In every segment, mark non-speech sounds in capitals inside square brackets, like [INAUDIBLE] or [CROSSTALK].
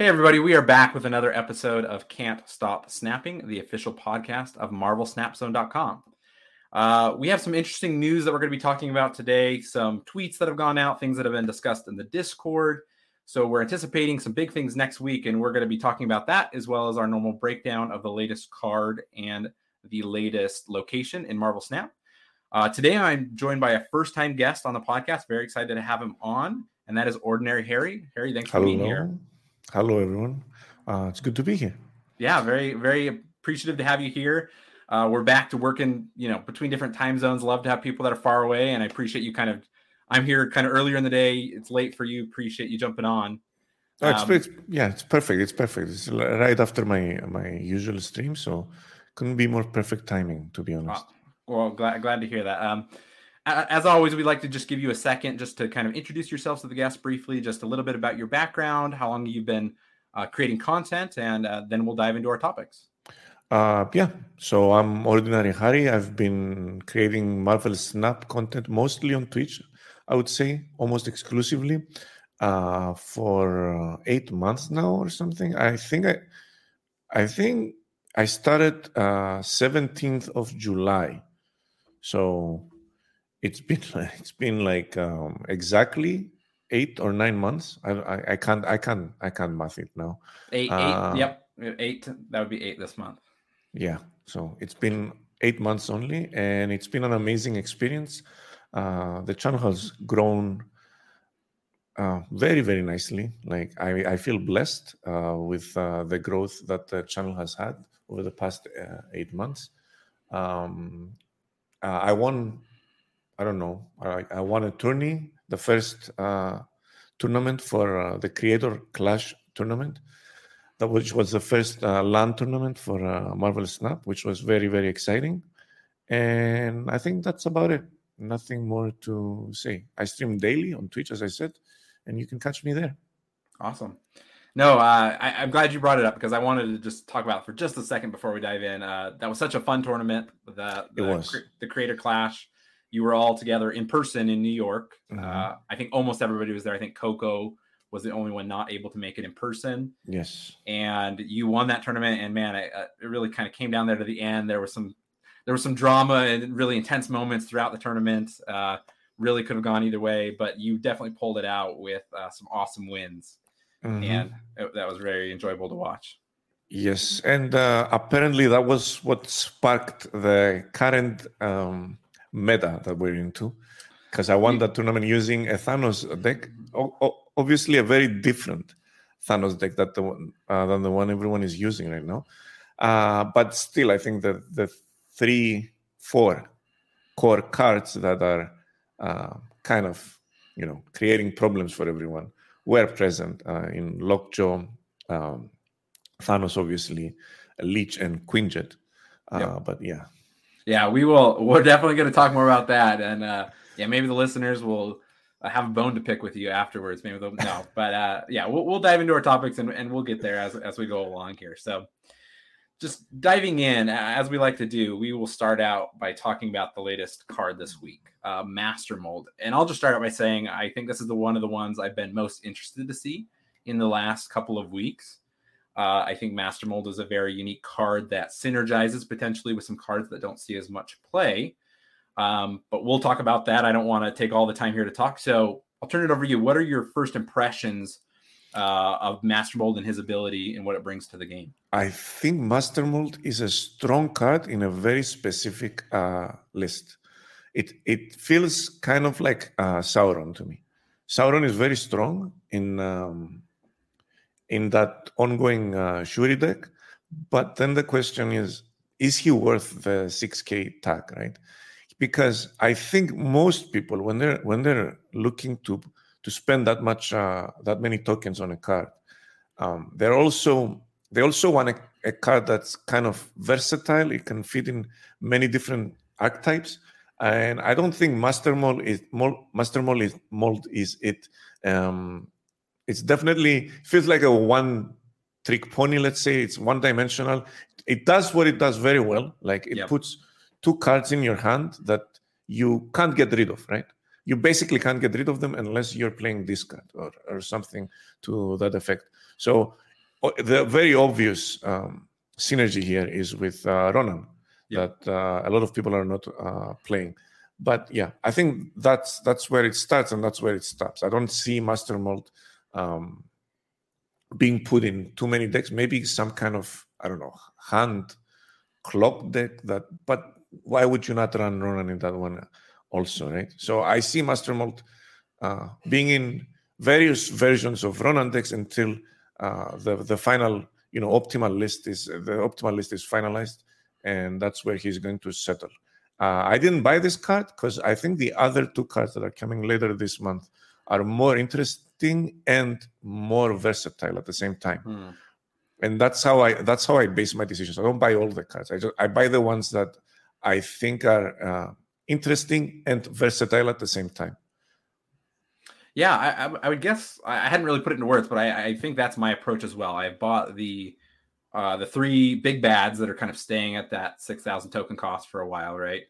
Hey, everybody, we are back with another episode of Can't Stop Snapping, the official podcast of MarvelSnapZone.com. Uh, we have some interesting news that we're going to be talking about today, some tweets that have gone out, things that have been discussed in the Discord. So, we're anticipating some big things next week, and we're going to be talking about that as well as our normal breakdown of the latest card and the latest location in Marvel Snap. Uh, today, I'm joined by a first time guest on the podcast. Very excited to have him on, and that is Ordinary Harry. Harry, thanks for Hello. being here. Hello, everyone. Uh, it's good to be here. Yeah, very, very appreciative to have you here. Uh, we're back to working, you know, between different time zones. Love to have people that are far away, and I appreciate you. Kind of, I'm here kind of earlier in the day. It's late for you. Appreciate you jumping on. Oh, it's, Um, it's yeah, it's perfect. It's perfect. It's right after my my usual stream, so couldn't be more perfect timing, to be honest. Well, glad glad to hear that. Um, as always, we'd like to just give you a second just to kind of introduce yourselves to the guests briefly, just a little bit about your background, how long you've been uh, creating content, and uh, then we'll dive into our topics. Uh, yeah. So I'm Ordinary Harry. I've been creating Marvel Snap content mostly on Twitch. I would say almost exclusively uh, for uh, eight months now or something. I think I, I think I started uh, 17th of July. So it's been [LAUGHS] it's been like um, exactly eight or nine months. I, I I can't I can't I can't math it now. Eight, Uh, eight, yep, eight. That would be eight this month. Yeah, so it's been eight months only, and it's been an amazing experience. Uh, the channel has grown uh, very, very nicely. Like I, I feel blessed uh, with uh, the growth that the channel has had over the past uh, eight months. Um, uh, I won, I don't know, I, I won a tourney, the first uh, tournament for uh, the Creator Clash tournament that which was the first uh, LAN tournament for uh, Marvel Snap, which was very very exciting. And I think that's about it. Nothing more to say. I stream daily on Twitch, as I said, and you can catch me there. Awesome. No, uh, I, I'm glad you brought it up because I wanted to just talk about it for just a second before we dive in. Uh, that was such a fun tournament. The the, It was. cre- the Creator Clash. You were all together in person in New York. Mhm. Uh, I think almost everybody was there. I think Coco was the only one not able to make it in person. Yes. and you won that tournament. And man, it, uh, it really kind of came down there to the end. There was some there was some drama and really intense moments throughout the tournament. Uh, really could have gone either way, but you definitely pulled it out with uh, some awesome wins, Mhm. and it, that was very enjoyable to watch. Yes, and uh, apparently that was what sparked the current um, meta that we're into. Because I won that tournament using a Thanos deck, o- o- obviously a very different Thanos deck that the one, uh, than the one everyone is using right now. Uh, but still, I think that the three, four core cards that are uh, kind of, you know, creating problems for everyone were present uh, in Lockjaw. Um, Thanos, obviously, Leech and Quinjet. Uh, Yep. But yeah, Yeah, we will. We're definitely going to talk more about that, and uh, yeah, maybe the listeners will uh, have a bone to pick with you afterwards. Maybe they'll no, [LAUGHS] but uh, yeah, we'll, we'll dive into our topics and, and we'll get there as as we go along here. So, just diving in as we like to do, we will start out by talking about the latest card this week, uh, Master Mold, and I'll just start out by saying I think this is the one of the ones I've been most interested to see in the last couple of weeks. Uh, I think Master Mold is a very unique card that synergizes potentially with some cards that don't see as much play. Um, but we'll talk about that. I don't want to take all the time here to talk. So I'll turn it over to you. What are your first impressions uh, of Master Mold and his ability and what it brings to the game? I think Master Mold is a strong card in a very specific uh, list. It it feels kind of like uh, Sauron to me. Sauron is very strong in um, in that ongoing uh, Shuri deck, but then the question is: Is he worth the six K tag? Right? Because I think most people, when they're when they're looking to to spend that much uh, that many tokens on a card, um, they're also they also want a, a card that's kind of versatile. It can fit in many different archetypes. And I don't think Master Mold is mold, Master Mold is mold is it. Um, it's definitely feels like a one trick pony. Let's say it's one dimensional. It does what it does very well. Like it Yep. puts two cards in your hand that you can't get rid of. Right? You basically can't get rid of them unless you're playing this card or or something to that effect. So the very obvious um, synergy here is with uh, Ronan yep. that uh, a lot of people are not uh, playing. But yeah, I think that's that's where it starts and that's where it stops. I don't see Master Mold um, being put in too many decks. Maybe some kind of I don't know hand clock deck that. But why would you not run Ronan in that one also, right? So I see Master Mold uh, being in various versions of Ronan decks until uh, the the final you know optimal list is the optimal list is finalized and that's where he's going to settle uh, i didn't buy this card because i think the other two cards that are coming later this month are more interesting and more versatile at the same time mm. and that's how i that's how i base my decisions i don't buy all the cards i just i buy the ones that i think are uh, interesting and versatile at the same time yeah, I, I, would guess I hadn't really put it into words, but I, I think that's my approach as well. I bought the uh, the three big bads that are kind of staying at that six thousand token cost for a while, right?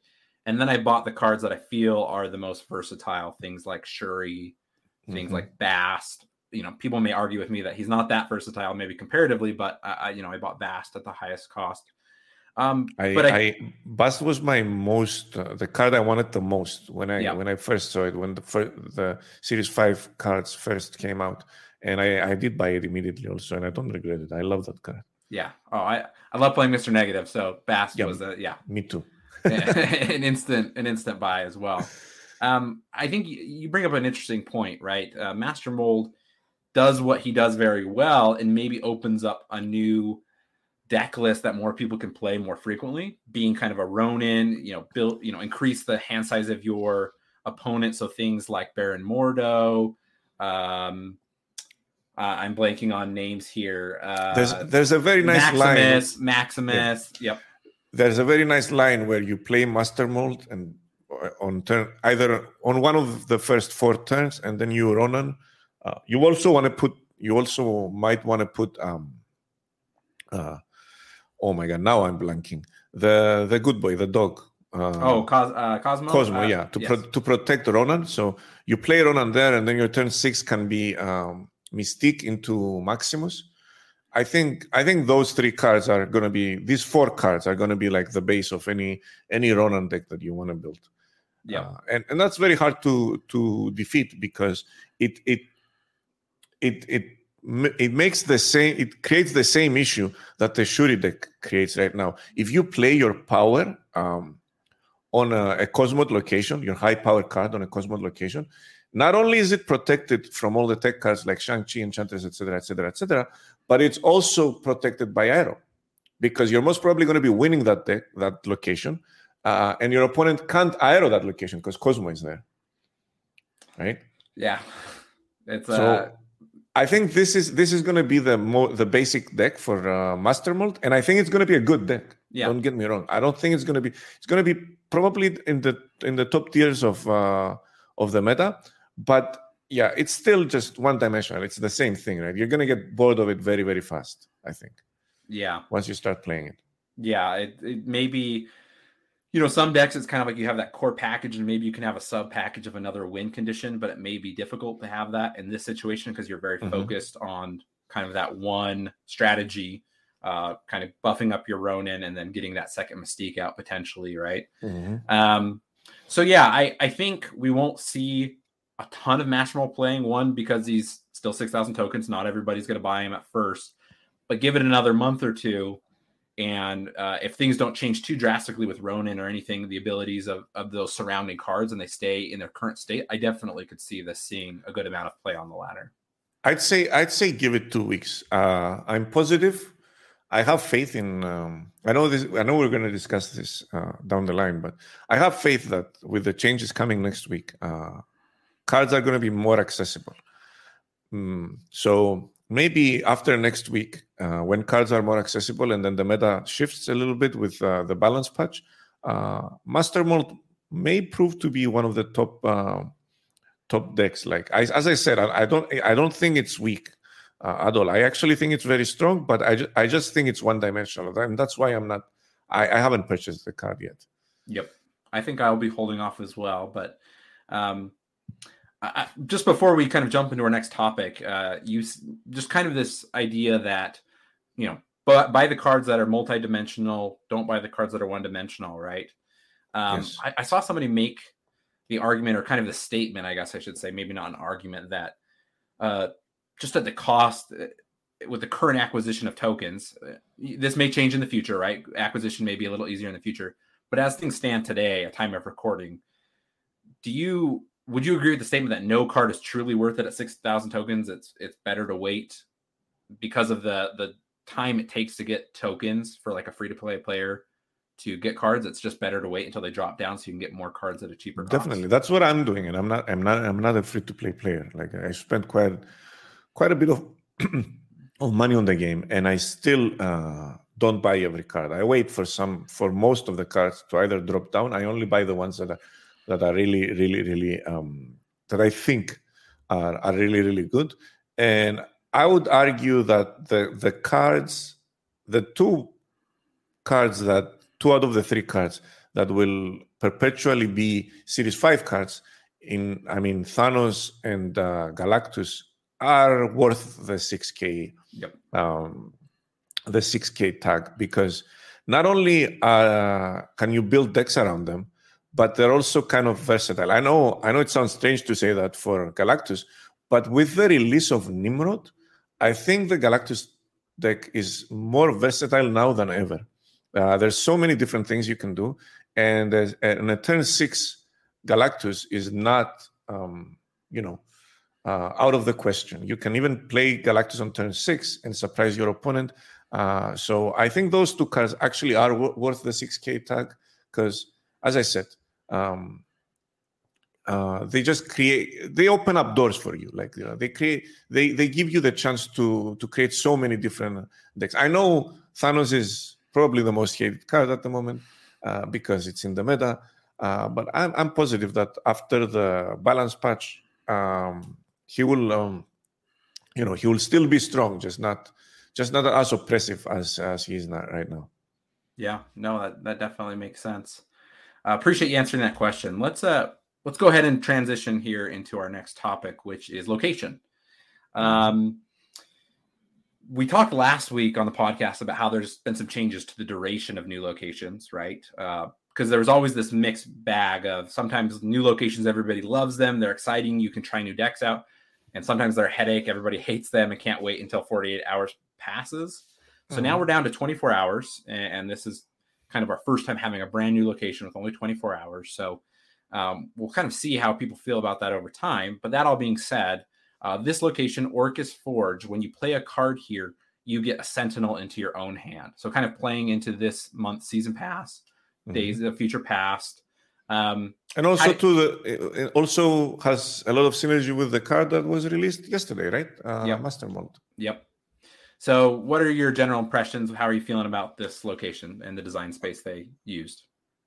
And then I bought the cards that I feel are the most versatile, things like Shuri, things mm-hmm. like Bast. You know, people may argue with me that he's not that versatile, maybe comparatively, but I, you know, I bought Bast at the highest cost. Um, I, but I, I Bast was my most uh, the card I wanted the most when I yeah. when I first saw it when the first, the Series Five cards first came out, and I I did buy it immediately also, and I don't regret it. I love that card. Yeah. Oh, I I love playing Mister Negative. So Bast yeah, was a yeah. Me too. [LAUGHS] an instant an instant buy as well. Um, I think you bring up an interesting point, right? Uh, Master Mold does what he does very well, and maybe opens up a new deck list that more people can play more frequently, being kind of a Ronan, you know, build, you know, increase the hand size of your opponent. So things like Baron Mordo, um, uh, I'm blanking on names here. Uh, there's there's a very nice Maximus, line. Maximus, yeah. yep. There's a very nice line where you play Master Mold and on turn either on one of the first four turns, and then you Ronan. Uh, you also want to put. You also might want to put um, uh, oh my god, now I'm blanking. The the good boy, the dog. Uh, oh, Cos- uh, Cosmo. Cosmo, uh, yeah, to yes. pro- to protect Ronan. So you play Ronan there, and then your turn six can be um, Mystique into Maximus. I think I think those three cards are going to be these four cards are going to be like the base of any any Ronan deck that you want to build. Yeah, uh, and and that's very hard to to defeat because it it it it it makes the same it creates the same issue that the shuri deck creates right now. If you play your power um, on a, a cosmod location your high power card on a cosmod location not only is it protected from all the tech cards like shang-chi enchantress etc etc etc but it's also protected by aero because you're most probably going to be winning that deck that location uh, and your opponent can't aero that location because cosmo is there right yeah it's so, uh I think this is this is going to be the mo- the basic deck for uh, Master Mold, and I think it's going to be a good deck. Yeah. Don't get me wrong. I don't think it's going to be. It's going to be probably in the in the top tiers of uh, of the meta, but yeah, it's still just one dimensional. It's the same thing, right? You're going to get bored of it very very fast. I think. Yeah. Once you start playing it. Yeah, it, it may be you know, some decks it's kind of like you have that core package and maybe you can have a sub package of another win condition, but it may be difficult to have that in this situation because you're very mm-hmm. focused on kind of that one strategy, uh, kind of buffing up your Ronan and then getting that second Mystique out potentially, right? Mm-hmm. Um, so yeah, I, I think we won't see a ton of Mold playing one because he's still 6,000 tokens. Not everybody's going to buy him at first, but give it another month or two and uh, if things don't change too drastically with Ronan or anything, the abilities of, of those surrounding cards and they stay in their current state, I definitely could see this seeing a good amount of play on the ladder. I'd say I'd say give it two weeks. Uh, I'm positive. I have faith in. Um, I know this. I know we're going to discuss this uh, down the line, but I have faith that with the changes coming next week, uh, cards are going to be more accessible. Mm, so maybe after next week, uh, when cards are more accessible and then the meta shifts a little bit with uh, the balance patch, uh, Master Mold may prove to be one of the top uh, top decks. Like I, as I said, I, I, don't I don't think it's weak uh, at all. I actually think it's very strong, but I, ju- I just think it's one dimensional, and that's why I'm not. I, I haven't purchased the card yet. Yep, I think I'll be holding off as well, but. Um, I, just before we kind of jump into our next topic, uh, you just kind of this idea that you know, but buy the cards that are multi-dimensional, don't buy the cards that are one-dimensional, right? Um, yes. I, I, saw somebody make the argument, or kind of the statement, I guess I should say, maybe not an argument, that uh, just at the cost uh, with the current acquisition of tokens, uh, this may change in the future, right? Acquisition may be a little easier in the future, but as things stand today, a time of recording, do you would you agree with the statement that no card is truly worth it at six thousand tokens? It's it's better to wait because of the the time it takes to get tokens for like a free to play player to get cards. It's just better to wait until they drop down so you can get more cards at a cheaper cost. Definitely, that's what I'm doing, and I'm not I'm not I'm not a free to play player. Like I spent quite quite a bit of [CLEARS THROAT] of money on the game, and I still uh, don't buy every card. I wait for some for most of the cards to either drop down. I only buy the ones that are that are really, really, really um, that I think are, are really, really good. And I would argue that the the cards, the two cards that two out of the three cards that will perpetually be Series Five cards in, I mean, Thanos and uh, Galactus are worth the six K, yep. um, the six K tag because not only uh, can you build decks around them, but they're also kind of versatile. I know, I know it sounds strange to say that for Galactus, but with the release of Nimrod, I think the Galactus deck is more versatile now than ever. Uh, there's so many different things you can do, and, and a turn six Galactus is not, um, you know, uh, out of the question. You can even play Galactus on turn six and surprise your opponent. Uh, so I think those two cards actually are w- worth the 6K tag because, as I said, um, uh, they just create they open up doors for you. Like you know they create they they give you the chance to to create so many different decks. I know thanos is probably the most hated card at the moment uh, because it's in the meta uh, but I'm, I'm positive that after the balance patch um, he will um, you know he will still be strong just not just not as oppressive as as he is not right now. Yeah no that, that definitely makes sense uh, appreciate you answering that question. Let's uh let's go ahead and transition here into our next topic, which is location. Um, we talked last week on the podcast about how there's been some changes to the duration of new locations, right? Because uh, there's always this mixed bag of sometimes new locations, everybody loves them, they're exciting, you can try new decks out, and sometimes they're a headache, everybody [LAUGHS] hates them and can't wait until 48 hours passes. So mm-hmm. now we're down to 24 hours, and, and this is kind of our first time having a brand new location with only 24 hours. So um, we'll kind of see how people feel about that over time. But that all being said, uh, this location, Orchis Forge, when you play a card here, you get a Sentinel into your own hand. So kind of playing into this month season pass, mm-hmm. Days of Future Past. Um, and also I, to the it also has a lot of synergy with the card that was released yesterday, right? Uh, yep. Master Mold. Yep. So, what are your general impressions? How are you feeling about this location and the design space they used?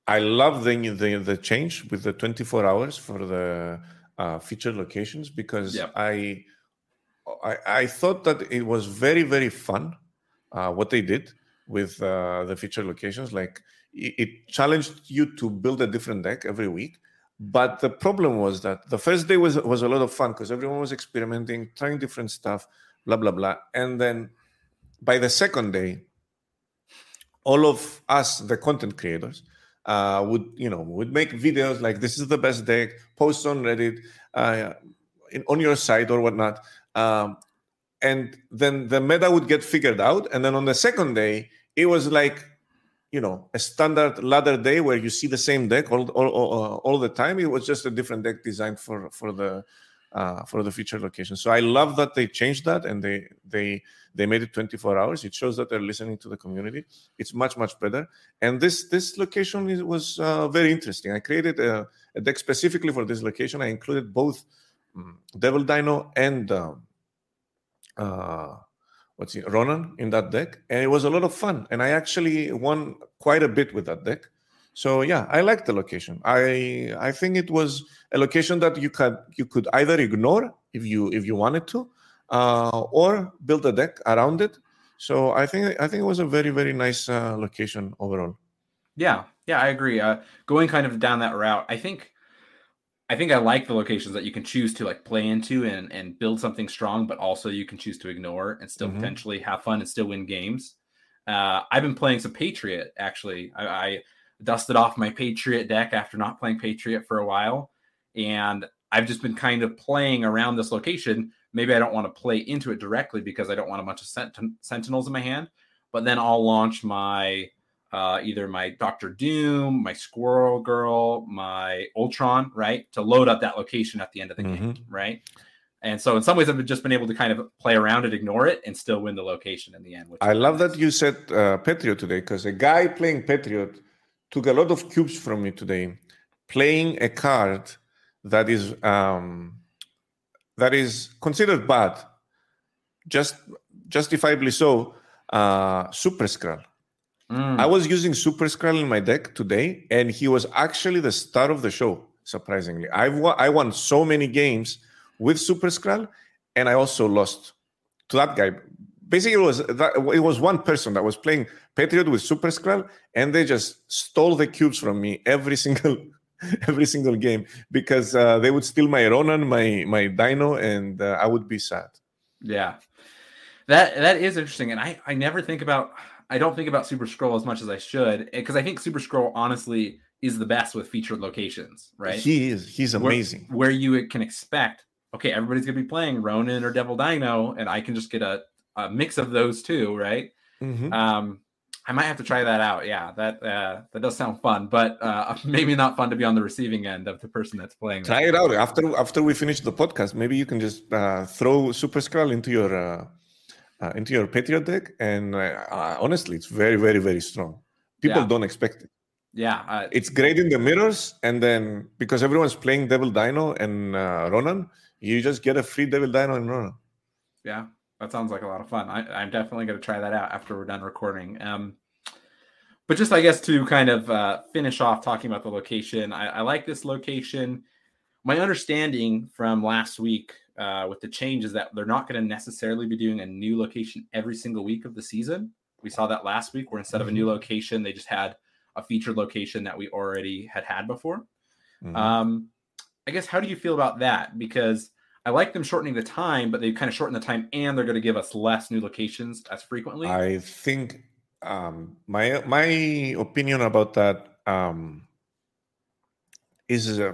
I love the the, the change with the 24 hours for the uh, featured locations because yep. I, I, I thought that it was very very fun uh, what they did with uh, the featured locations. Like it, it challenged you to build a different deck every week. But the problem was that the first day was was a lot of fun because everyone was experimenting, trying different stuff, blah blah blah, and then by the second day, all of us, the content creators, uh, would you know would make videos like this is the best deck, post on Reddit, uh, in, on your site or whatnot, um, and then the meta would get figured out. And then on the second day, it was like you know a standard ladder day where you see the same deck all all, all, all the time. It was just a different deck designed for for the uh, for the feature location. So I love that they changed that and they they they made it 24 hours. It shows that they're listening to the community. It's much much better. And this this location is, was uh, very interesting. I created a, a, deck specifically for this location. I included both um, Devil Dino and um, uh, what's it, Ronan in that deck, and it was a lot of fun. And I actually won quite a bit with that deck. So yeah, I like the location. I I think it was a location that you could you could either ignore if you if you wanted to, uh, or build a deck around it. So I think I think it was a very very nice uh, location overall. Yeah, yeah, I agree. Uh, going kind of down that route, I think I think I like the locations that you can choose to like play into and and build something strong, but also you can choose to ignore and still Mhm. potentially have fun and still win games. Uh, I've been playing some Patriot actually. I, I dusted off my Patriot deck after not playing Patriot for a while, and I've just been kind of playing around this location. Maybe I don't want to play into it directly because I don't want a bunch of sent- Sentinels in my hand, but then I'll launch my uh, either my Doctor Doom, my Squirrel Girl, my Ultron, right, to load up that location at the end of the game, right. And so, in some ways, I've just been able to kind of play around it, ignore it, and still win the location in the end. Which I love nice. that you said uh, Patriot today because a guy playing Patriot took a lot of cubes from me today, playing a card that is um, that is considered bad, just justifiably so. Uh, Super Skrull. Mm. I was using Super Skrull in my deck today, and he was actually the star of the show. Surprisingly, I've won, I won so many games with Super Skrull, and I also lost to that guy. Basically, it was that, it was one person that was playing Patriot with Super Skrull, and they just stole the cubes from me every [LAUGHS] single every single game because uh, they would steal my Ronan, my my Dino, and uh, I would be sad. Yeah, that that is interesting, and I I never think about I don't think about Super Skrull as much as I should because I think Super Skrull honestly is the best with featured locations, right? He is he's Where- amazing. Where, you can expect, okay, everybody's gonna be playing Ronan or Devil Dino, and I can just get a, a mix of those two, right? Mhm. Um, I might have to try that out. Yeah, that uh, that does sound fun, but uh, [LAUGHS] maybe not fun to be on the receiving end of the person that's playing. Try it out after after we finish the podcast. Maybe you can just uh, throw Super Skrull into your uh, uh, into your Patriot deck, and uh, honestly, it's very, very, very strong. People Yeah. don't expect it. Yeah, uh, It's great in the mirrors, and then because everyone's playing Devil Dino and uh, Ronan, you just get a free Devil Dino and Ronan. yeah, that sounds like a lot of fun. I, I'm definitely going to try that out after we're done recording. Um, but just I guess to kind of uh, finish off talking about the location, I, I like this location. My understanding from last week uh, with the change is that they're not going to necessarily be doing a new location every single week of the season. We saw that last week, where instead of a new location, they just had a featured location that we already had had before. Mhm. Um, I guess how do you feel about that? Because I like them shortening the time, but they kind of shorten the time, and they're going to give us less new locations as frequently. I think um, my my opinion about that um, is uh,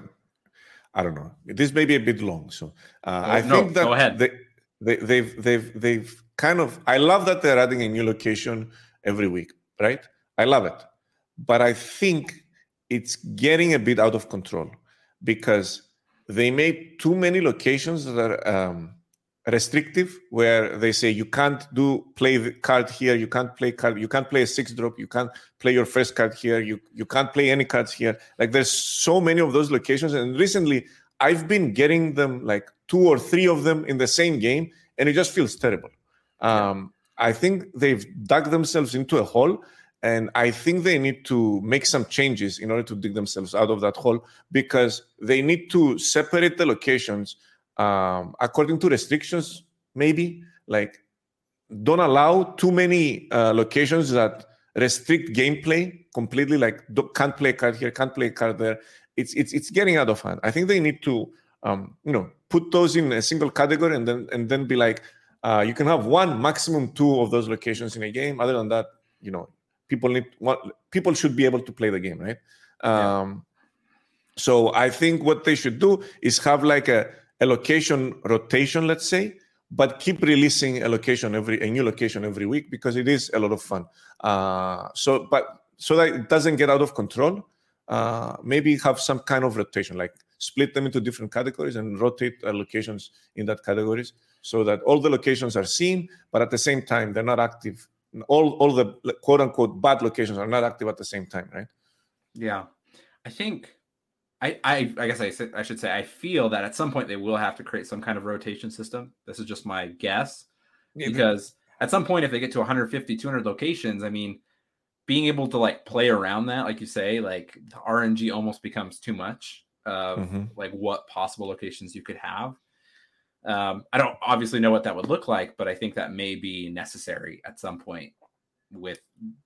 I don't know. This may be a bit long, so uh, Oh, I no, think that go ahead. They, they, they've they've they've kind of. I love that they're adding a new location every week, right? I love it, but I think it's getting a bit out of control because they made too many locations that are um, restrictive where they say you can't do play the card here you can't play card you can't play a six drop you can't play your first card here you you can't play any cards here. Like there's so many of those locations and recently i've been getting them like two or three of them in the same game and it just feels terrible. Um i think they've dug themselves into a hole and i think they need to make some changes in order to dig themselves out of that hole because they need to separate the locations um, according to restrictions, maybe like don't allow too many uh, locations that restrict gameplay completely. Like can't play a card here, can't play a card there. It's it's it's getting out of hand. I think they need to um, you know put those in a single category and then and then be like uh, you can have one maximum two of those locations in a game. Other than that, you know people need. People should be able to play the game, right? Yeah. Um, so I think what they should do is have like a, a location rotation, let's say, but keep releasing a location every a new location every week because it is a lot of fun. Uh, so, but so that it doesn't get out of control, uh, maybe have some kind of rotation, like split them into different categories and rotate locations in that categories, so that all the locations are seen, but at the same time they're not active. All all the quote unquote bad locations are not active at the same time, right? Yeah, I think I I, I guess I said- I should say I feel that at some point they will have to create some kind of rotation system. This is just my guess because at some point if they get to 150 200 locations, I mean being able to like play around that like you say like the RNG almost becomes too much of Mhm. like what possible locations you could have. Um, I don't obviously know what that would look like, but I think that may be necessary at some point with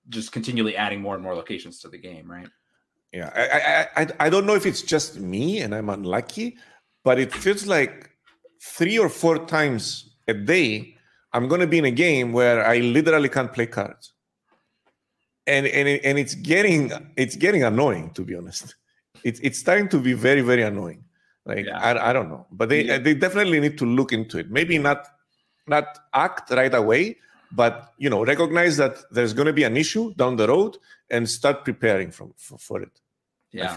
just continually adding more and more locations to the game, right? Yeah, I, I, I, I don't know if it's just me and I'm unlucky, but it feels like three or four times a day I'm going to be in a game where I literally can't play cards, and and and it's getting it's getting annoying to be honest. It's it's starting to be very very annoying. Like yeah. I, I don't know, but they yeah. they definitely need to look into it. Maybe not not act right away, but you know recognize that there's going to be an issue down the road and start preparing from for, for it. Yeah.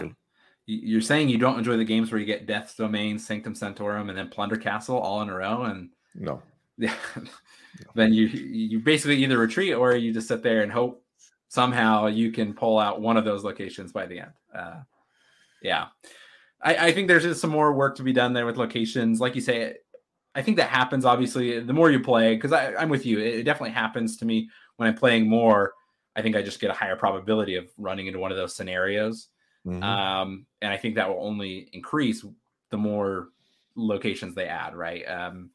You're saying you don't enjoy the games where you get Death's Domain, Sanctum Sanctorum, and then Plunder Castle all in a row, and no, [LAUGHS] yeah, then you you basically either retreat or you just sit there and hope somehow you can pull out one of those locations by the end. Uh, yeah, I, I think there's just some more work to be done there with locations. Like you say, I think that happens obviously the more you play, because I'm with you. It, it definitely happens to me when I'm playing more. I think I just get a higher probability of running into one of those scenarios. Mm-hmm. Um, and I think that will only increase the more locations they add, right? Um,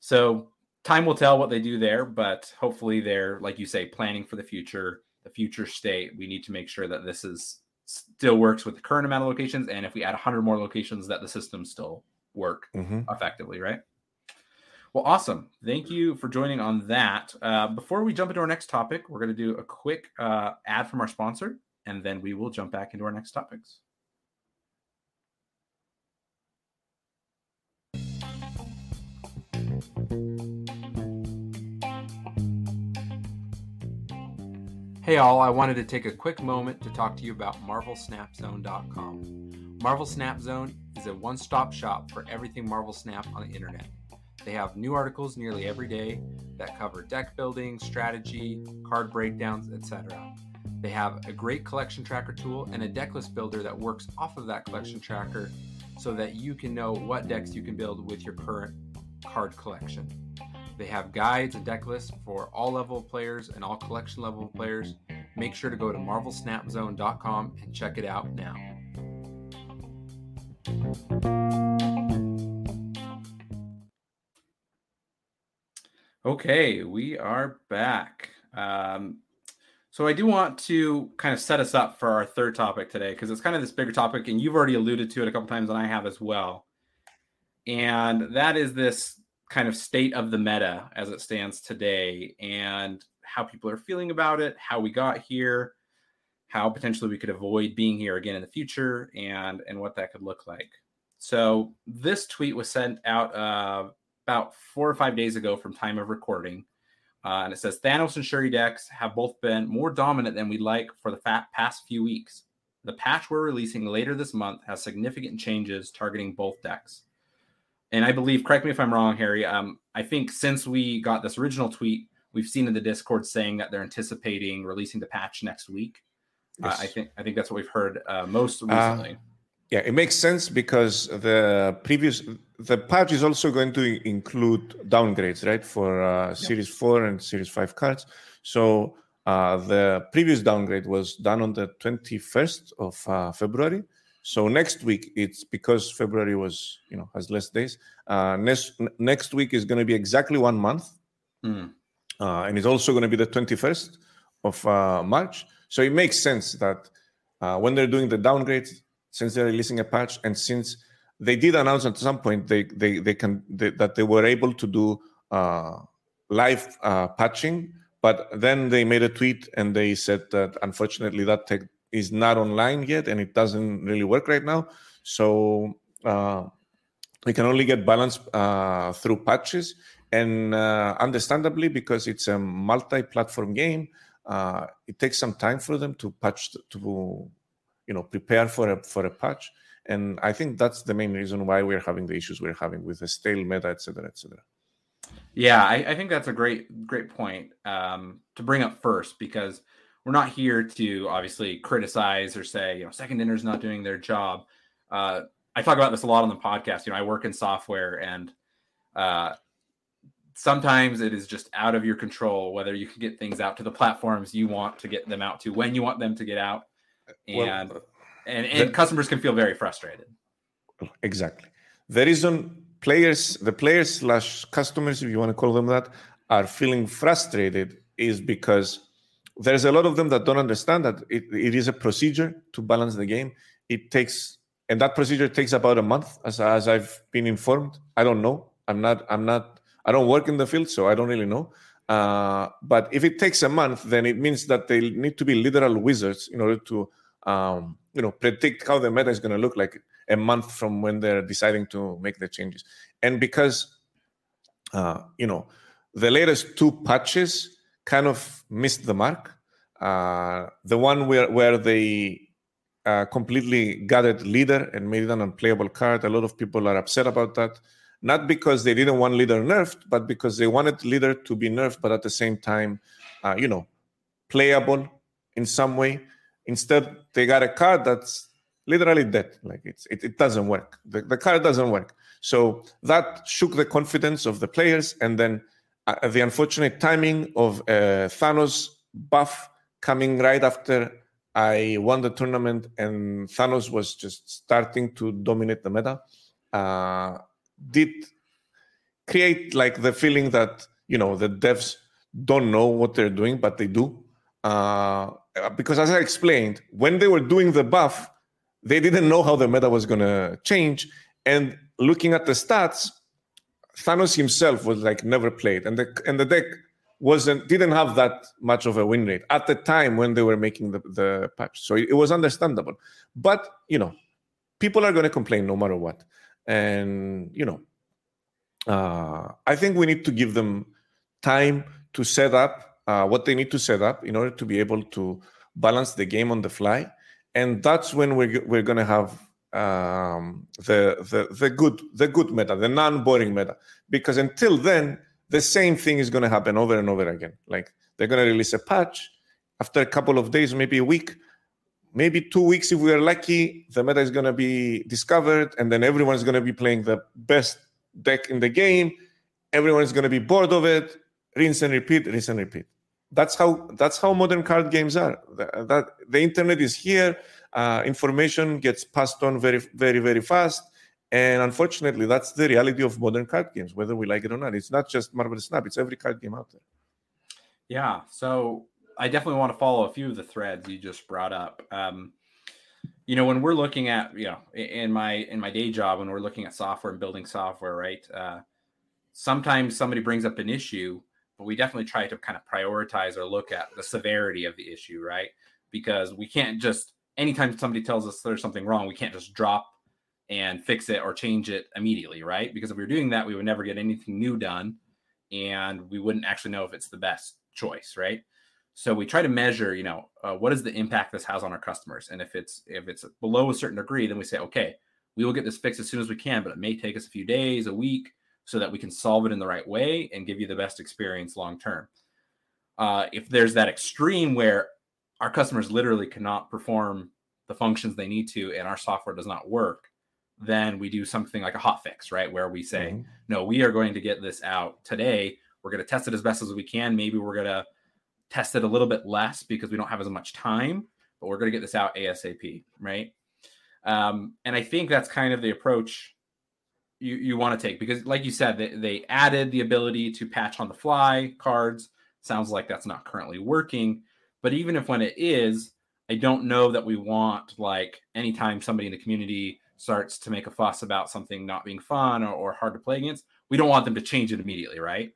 so time will tell what they do there, but hopefully they're, like you say, planning for the future, the future state. We need to make sure that this is still works with the current amount of locations, and if we add 100 more locations, that the system still work mm-hmm. effectively, right? Well, awesome. Thank you for joining on that. Uh, before we jump into our next topic, we're going to do a quick uh, ad from our sponsor, and then we will jump back into our next topics. Hey all, I wanted to take a quick moment to talk to you about MarvelSnapZone.com. Marvel Snap Zone is a one stop shop for everything Marvel Snap on the internet. They have new articles nearly every day that cover deck building, strategy, card breakdowns, etc. They have a great collection tracker tool and a deck list builder that works off of that collection tracker so that you can know what decks you can build with your current card collection. They have guides and deck lists for all level players and all collection level players. Make sure to go to marvelsnapzone.com and check it out now. Okay, we are back. Um, so I do want to kind of set us up for our third topic today because it's kind of this bigger topic, and you've already alluded to it a couple times, and I have as well. And that is this kind of state of the meta as it stands today, and how people are feeling about it, how we got here, how potentially we could avoid being here again in the future, and and what that could look like. So this tweet was sent out uh, about four or five days ago from time of recording uh, and it says Thanos and Shuri decks have both been more dominant than we'd like for the fat past few weeks. The patch we're releasing later this month has significant changes targeting both decks. And I believe, correct me if I'm wrong, Harry. Um, I think since we got this original tweet, we've seen in the Discord saying that they're anticipating releasing the patch next week. Yes. Uh, I think I think that's what we've heard uh, most uh, recently. Yeah, it makes sense because the previous the patch is also going to include downgrades, right, for uh. Series Four and Series Five cards. So uh, the previous downgrade was done on the twenty first of uh, February. So next week, it's because February was you know has less days. Uh, next next week is going to be exactly one month, mm. and it's also going to be the twenty first of uh, March. So it makes sense that when they're doing the downgrade, since they're releasing a patch and since they did announce at some point they they, they can they, that they were able to do uh, live uh, patching but then they made a tweet and they said that unfortunately that tech is not online yet and it doesn't really work right now. So uh, we can only get balance uh, through patches. And uh, understandably because it's a multi-platform game uh, it takes some time for them to patch to you know prepare for a for a patch. And i think that's the main reason why we're having the issues we're having with the stale meta etc etc yeah I, I, think that's a great great point um, to bring up first because we're not here to obviously criticize or say you know second dinner's not doing their job uh, i talk about this a lot on the podcast you know i work in software and uh, sometimes it is just out of your control whether you can get things out to the platforms you want to get them out to when you want them to get out and well, and, and the, customers can feel very frustrated. Exactly. The reason players, the players slash customers, if you want to call them that, are feeling frustrated is because there's a lot of them that don't understand that it, it is a procedure to balance the game. It takes and that procedure takes about a month, as as I've been informed. I don't know. I'm not. I'm not. I don't work in the field, so I don't really know. Uh, but if it takes a month, then it means that they need to be literal wizards in order to, um, you know, predict how the meta is going to look like a month from when they're deciding to make the changes. And because, uh, you know, the latest two patches kind of missed the mark. Uh, the one where where they uh, completely gutted leader and made it an unplayable card. A lot of people are upset about that, not because they didn't want leader nerfed, but because they wanted leader to be nerfed, but at the same time, uh, you know, playable in some way. Instead, they got a card that's literally dead. Like it's it, it doesn't work. The, the card doesn't work. So that shook the confidence of the players, and then uh, the unfortunate timing of uh, Thanos buff coming right after I won the tournament, and Thanos was just starting to dominate the meta. Uh, did create like the feeling that you know the devs don't know what they're doing, but they do. Uh, because as I explained, when they were doing the buff, they didn't know how the meta was going to change. And looking at the stats, Thanos himself was like never played, and the and the deck wasn't didn't have that much of a win rate at the time when they were making the, the patch. So it, it was understandable. But you know, people are going to complain no matter what, and you know, uh, I think we need to give them time to set up uh, what they need to set up in order to be able to balance the game on the fly, and that's when we're we're going to have um, the the the good the good meta, the non-boring meta, because until then the same thing is going to happen over and over again. Like they're going to release a patch after a couple of days, maybe a week, maybe two weeks if we are lucky. The meta is going to be discovered, and then everyone's going to be playing the best deck in the game. Everyone is going to be bored of it. Rinse and repeat, rinse and repeat. That's how that's how modern card games are. That, that the internet is here. Uh, information gets passed on very, very, very fast and unfortunately, that's the reality of modern card games, whether we like it or not. It's not just Marvel Snap, it's every card game out there. Yeah. So I definitely want to follow a few of the threads you just brought up. Um, you know, when we're looking at, you know, in my in my day job, when we're looking at software and building software, right? Uh, sometimes somebody brings up an issue, but we definitely try to kind of prioritize or look at the severity of the issue, right? Because we can't just anytime somebody tells us there's something wrong, we can't just drop and fix it or change it immediately, right? Because if we were doing that, we would never get anything new done and we wouldn't actually know if it's the best choice, right? So we try to measure, you know, uh, what is the impact this has on our customers, and if it's if it's below a certain degree, then we say, okay, we will get this fixed as soon as we can, but it may take us a few days, a week, so that we can solve it in the right way and give you the best experience long term. Uh, if there's that extreme where our customers literally cannot perform the functions they need to, and our software does not work, then we do something like a hot fix, right? Where we say, mm-hmm. no, we are going to get this out today. We're going to test it as best as we can. Maybe we're going to test it a little bit less because we don't have as much time, but we're going to get this out ASAP, right? Um, and I think that's kind of the approach you, you want to take because, like you said, they, they added the ability to patch on the fly cards. Sounds like that's not currently working. But even if when it is, I don't know that we want like anytime somebody in the community starts to make a fuss about something not being fun or, or hard to play against, we don't want them to change it immediately, right?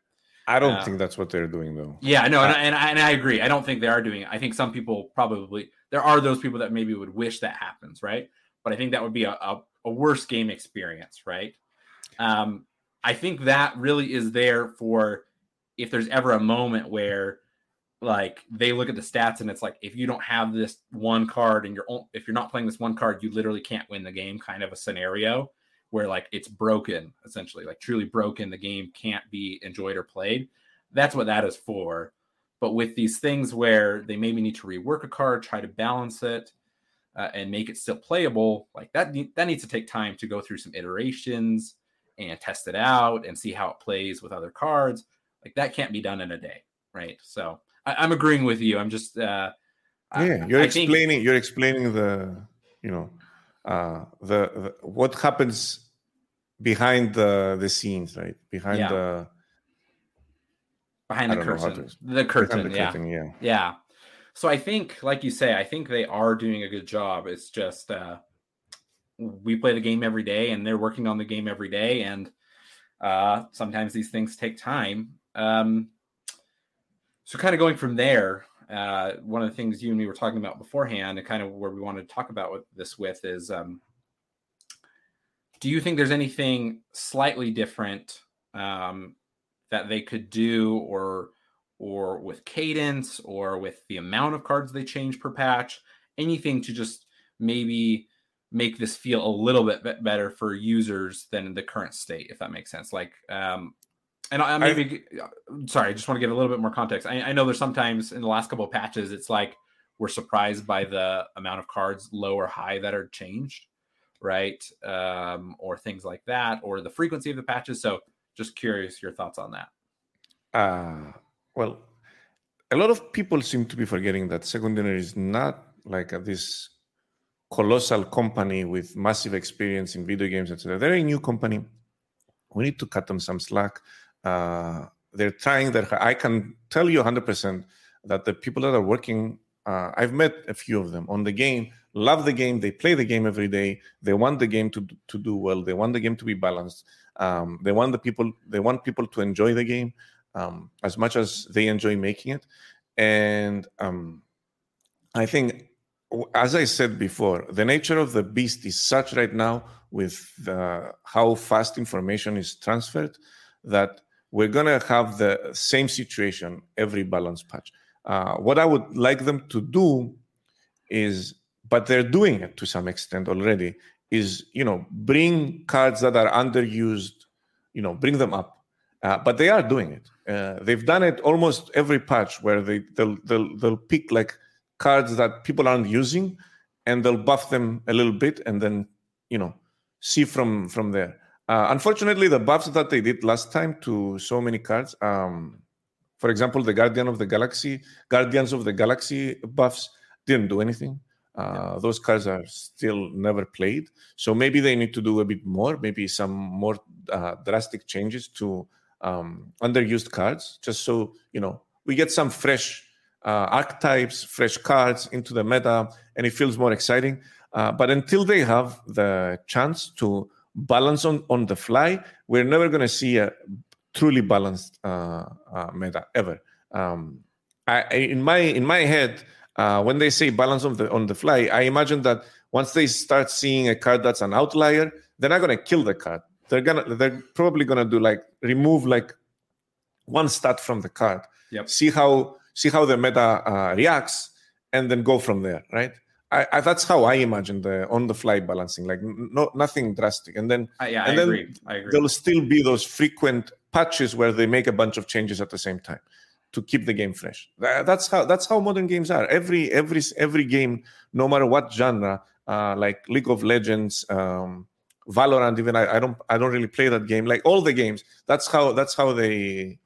I don't uh, think that's what they're doing, though. Yeah, no, and, and, I, and I agree. I don't think they are doing it. I think some people probably there are those people that maybe would wish that happens, right? But I think that would be a, a, a worse game experience, right? Um, I think that really is there for if there's ever a moment where like they look at the stats and it's like if you don't have this one card and you're if you're not playing this one card you literally can't win the game kind of a scenario where like it's broken essentially like truly broken the game can't be enjoyed or played. That's what that is for. But with these things where they maybe need to rework a card try to balance it uh, and make it still playable like that that needs to take time to go through some iterations and test it out and see how it plays with other cards. Like that can't be done in a day right? So I, am agreeing with you. I'm just uh, yeah. You're I explaining. Think... You're explaining the you know uh, the, the what happens behind the the scenes, right? Behind yeah. the behind the curtain. To... The curtain. The yeah. curtain. Yeah. Yeah. so I think, like you say, I think they are doing a good job. It's just uh, we play the game every day, and they're working on the game every day, and uh, sometimes these things take time. Um, so, kind of going from there, uh, one of the things you and me were talking about beforehand, and kind of where we wanted to talk about this with is, um, do you think there's anything slightly different um, that they could do, or or with cadence, or with the amount of cards they change per patch, anything to just maybe make this feel a little bit better for users than the current state, if that makes sense. Like, um, and I maybe I, sorry, I just want to give a little bit more context. I, I, know there's sometimes in the last couple of patches, it's like we're surprised by the amount of cards low or high that are changed, right? Um, or things like that, or the frequency of the patches. So, just curious your thoughts on that. Uh, well, a lot of people seem to be forgetting that Second Dinner is not like a, this colossal company with massive experience in video games, etc. They're a new company. We need to cut them some slack. Uh, they're trying their. I can tell you 100% that the people that are working, uh, I've met a few of them on the game, love the game. They play the game every day. They want the game to to do well. They want the game to be balanced. Um, they want the people. They want people to enjoy the game um, as much as they enjoy making it. And um, I think as I said before, the nature of the beast is such right now with the, how fast information is transferred that we're going to have the same situation every balance patch. Uh, what I would like them to do is, but they're doing it to some extent already, is, you know, bring cards that are underused, you know, bring them up. Uh, but they are doing it. Uh, they've done it almost every patch where they, they'll, they'll, they'll pick like cards that people aren't using and they'll buff them a little bit and then you know see from from there uh, unfortunately the buffs that they did last time to so many cards um, for example the guardian of the galaxy guardians of the galaxy buffs didn't do anything uh, yeah. those cards are still never played so maybe they need to do a bit more maybe some more uh, drastic changes to um, underused cards just so you know we get some fresh uh, archetypes, fresh cards into the meta, and it feels more exciting. Uh, but until they have the chance to balance on, on the fly, we're never going to see a truly balanced uh, uh, meta ever. Um, I, in my in my head, uh, when they say balance on the on the fly, I imagine that once they start seeing a card that's an outlier, they're not going to kill the card. They're gonna they're probably going to do like remove like one stat from the card. Yep. See how see how the meta uh, reacts, and then go from there, right? I, I, that's how I imagine the on the fly balancing, like no nothing drastic, and then uh, yeah, and I then agree. I agree. There'll still be those frequent patches where they make a bunch of changes at the same time to keep the game fresh. That's how that's how modern games are. Every every every game, no matter what genre, uh, like League of Legends, um, Valorant, even I, I don't I don't really play that game. Like all the games, that's how that's how they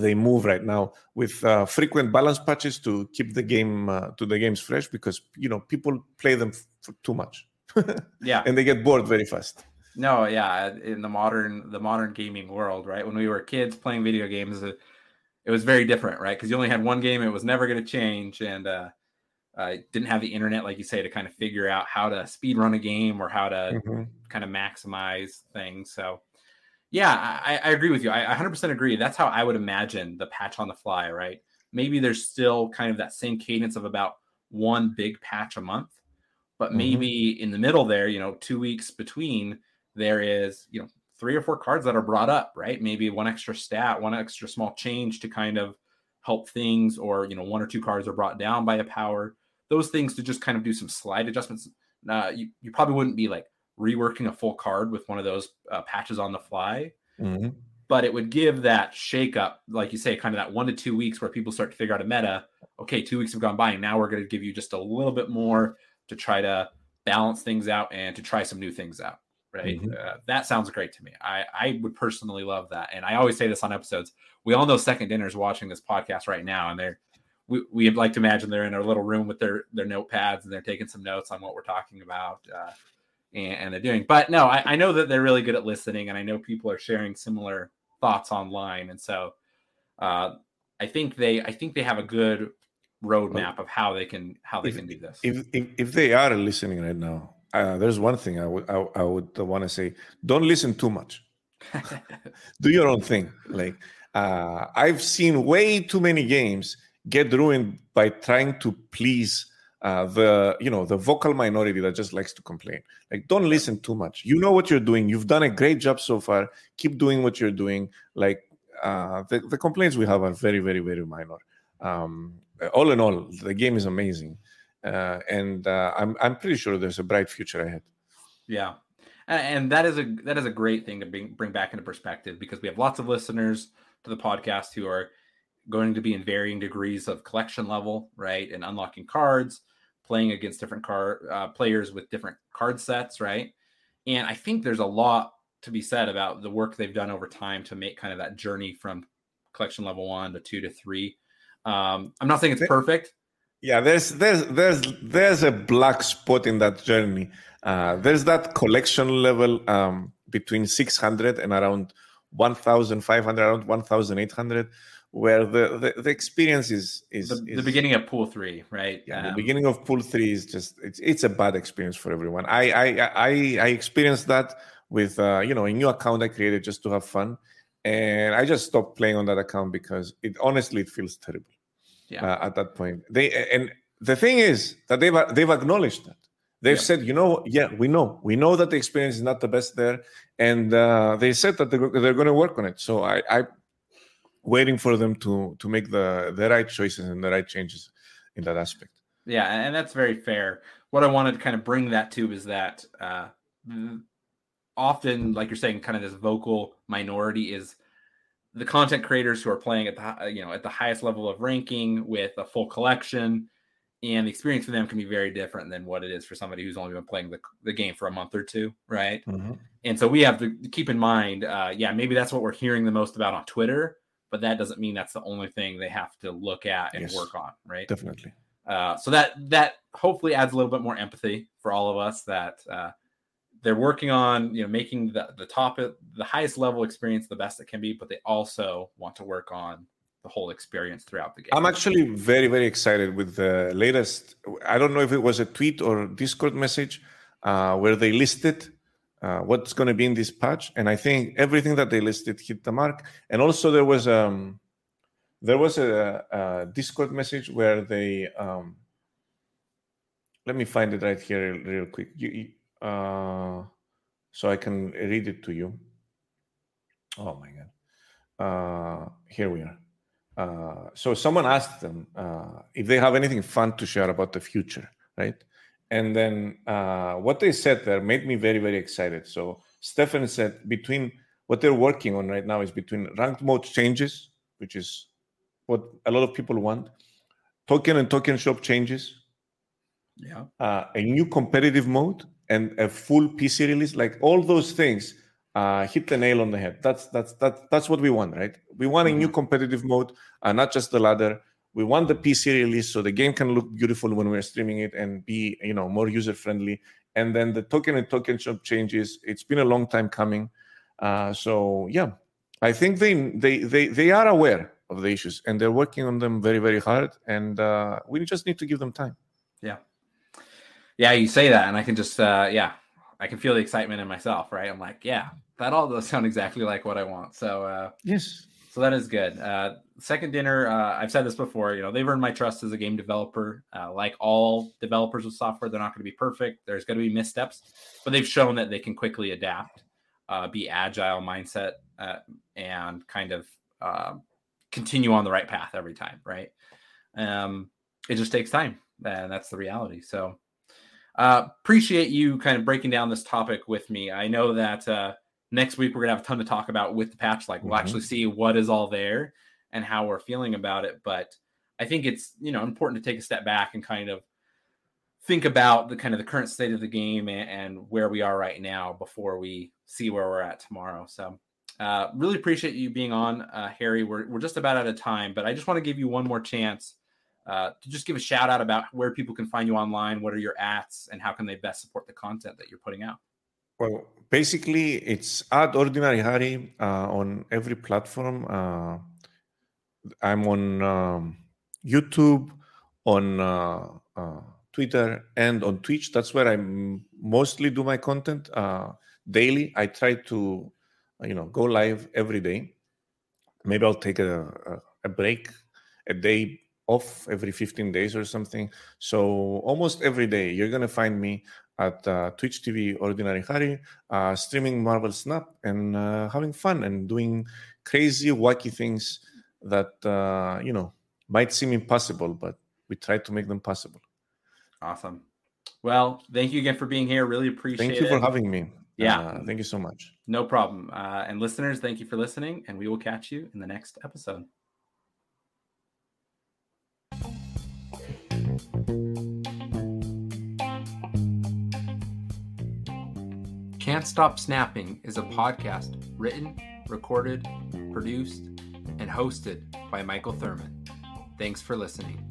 they move right now with uh, frequent balance patches to keep the game uh, to the games fresh because you know people play them for too much. [LAUGHS] Yeah. And they get bored very fast. No yeah in the modern the modern gaming world right? When we were kids playing video games it, it was very different right? Because you only had one game it was never going to change and uh, uh, didn't have the internet like you say to kind of figure out how to speed run a game or how to mm-hmm. kind of maximize things. So yeah, I, I agree with you. I 100% agree. That's how I would imagine the patch on the fly, right? Maybe there's still kind of that same cadence of about one big patch a month, but mm-hmm. maybe in the middle there, you know, two weeks between, there is, you know, three or four cards that are brought up, right? Maybe one extra stat, one extra small change to kind of help things, or, you know, one or two cards are brought down by a power. Those things to just kind of do some slight adjustments. Uh, you, you probably wouldn't be like reworking a full card with one of those uh, patches on the fly. Mm-hmm. But it would give that shake up, like you say, kind of that one to two weeks where people start to figure out a meta. Okay, two weeks have gone by, and now we're going to give you just a little bit more to try to balance things out and to try some new things out. Right? Mm-hmm. Uh, that sounds great to me. I I would personally love that, and I always say this on episodes. We all know Second Dinner's watching this podcast right now, and they're we, we like to imagine they're in a little room with their their notepads and they're taking some notes on what we're talking about. Uh, and, and they're doing. But no, I, I, know that they're really good at listening, and I know people are sharing similar thoughts online, and so uh, I think they I think they have a good roadmap of how they can how they if, can do this. If, if if they are listening right now, uh, there's one thing I would I, I would want to say: don't listen too much. [LAUGHS] do your own thing. Like uh, I've seen way too many games get ruined by trying to please uh, the you know the vocal minority that just likes to complain. Like, don't listen too much. You know what you're doing. You've done a great job so far. Keep doing what you're doing. Like uh, the the complaints we have are very very very minor. Um, all in all, the game is amazing, uh, and uh, I'm I'm pretty sure there's a bright future ahead. Yeah, and that is a that is a great thing to bring bring back into perspective because we have lots of listeners to the podcast who are going to be in varying degrees of collection level, right, and unlocking cards, playing against different card uh, players with different card sets, right, and I think there's a lot to be said about the work they've done over time to make kind of that journey from collection level one to two to three. Um, I'm not saying it's perfect. Yeah, there's there's there's there's a black spot in that journey. Uh, there's that collection level um, between 600 and around 1,500, around 1,800, where the, the, the, experience is is the, is the, beginning of pool three, right? Yeah, um, the beginning of pool three is just it's it's a bad experience for everyone. I I I, I experienced that with uh, you know a new account I created just to have fun, and I just stopped playing on that account because it honestly it feels terrible. Yeah. Uh, at that point, they and the thing is that they've they've acknowledged that they've yeah. said, you know, yeah, we know, we know that the experience is not the best there, and uh, they said that they're, they're going to work on it. So I, I waiting for them to to make the the right choices and the right changes in that aspect. Yeah, and that's very fair. What I wanted to kind of bring that to is that uh, often, like you're saying, kind of this vocal minority is the content creators who are playing at the you know at the highest level of ranking with a full collection and the experience for them can be very different than what it is for somebody who's only been playing the, the game for a month or two right mm-hmm. and so we have to keep in mind uh, yeah maybe that's what we're hearing the most about on twitter but that doesn't mean that's the only thing they have to look at and yes, work on right definitely uh, so that that hopefully adds a little bit more empathy for all of us that uh, they're working on you know making the the top the highest level experience the best it can be but they also want to work on the whole experience throughout the game. I'm actually very, very excited with the latest. I don't know if it was a tweet or Discord message uh, where they listed uh, what's going to be in this patch, and I think everything that they listed hit the mark. And also, there was um, there was a, a Discord message where they um, let me find it right here real, real quick, you, uh, so I can read it to you. Oh my god! Uh, here we are. Uh, so someone asked them uh, if they have anything fun to share about the future, right? And then uh, what they said there made me very, very excited. So Stefan said between what they're working on right now is between ranked mode changes, which is what a lot of people want, token and token shop changes, yeah, uh, a new competitive mode, and a full PC release. Like all those things uh, hit the nail on the head. That's that's that's that's what we want, right? We want a new mm-hmm. competitive mode, uh, not just the ladder. We want the PC release so the game can look beautiful when we're streaming it and be you know more user friendly. And then the token and token shop changes. It's been a long time coming. Uh, so yeah, I think they they they they are aware of the issues and they're working on them very very hard. And uh, we just need to give them time. Yeah, yeah. You say that, and I can just uh, yeah I can feel the excitement in myself, right? I'm like, yeah, that all does sound exactly like what I want. So uh, yes, so that is good. Uh, second dinner, uh, I've said this before. You know, they've earned my trust as a game developer. Uh, like all developers of software, they're not going to be perfect. There's going to be missteps, but they've shown that they can quickly adapt, uh, be agile mindset, uh, and kind of um, continue on the right path every time. Right? Um, it just takes time, and that's the reality. So uh, appreciate you kind of breaking down this topic with me. I know that next week we're gonna have a ton to talk about with the patch. Like we'll mm-hmm. actually see what is all there and how we're feeling about it. But I think it's you know important to take a step back and kind of think about the kind of the current state of the game and, and where we are right now before we see where we're at tomorrow. So. Uh, really appreciate you being on, uh, Harry. We're, we're just about out of time, but I just want to give you one more chance uh, to just give a shout out about where people can find you online, what are your ads, and how can they best support the content that you're putting out? Well, basically, it's at Ordinary Harry uh, on every platform. Uh, I'm on um, YouTube, on uh, uh, Twitter and on Twitch. That's where I mostly do my content uh, daily. I try to, you know, go live every day. Maybe I'll take a, a, break, a day off every 15 days or something. So almost every day, you're gonna find me at uh, Twitch TV Ordinary Harry, uh, streaming Marvel Snap and uh, having fun and doing crazy, wacky things that uh, you know might seem impossible, but we try to make them possible. Awesome. Well, thank you again for being here. Really appreciate it. Thank you it. for having me. Yeah. Uh, thank you so much. No problem. Uh, and listeners, thank you for listening, and we will catch you in the next episode. Can't Stop Snapping is a podcast written, recorded, produced, and hosted by Michael Thurman. Thanks for listening.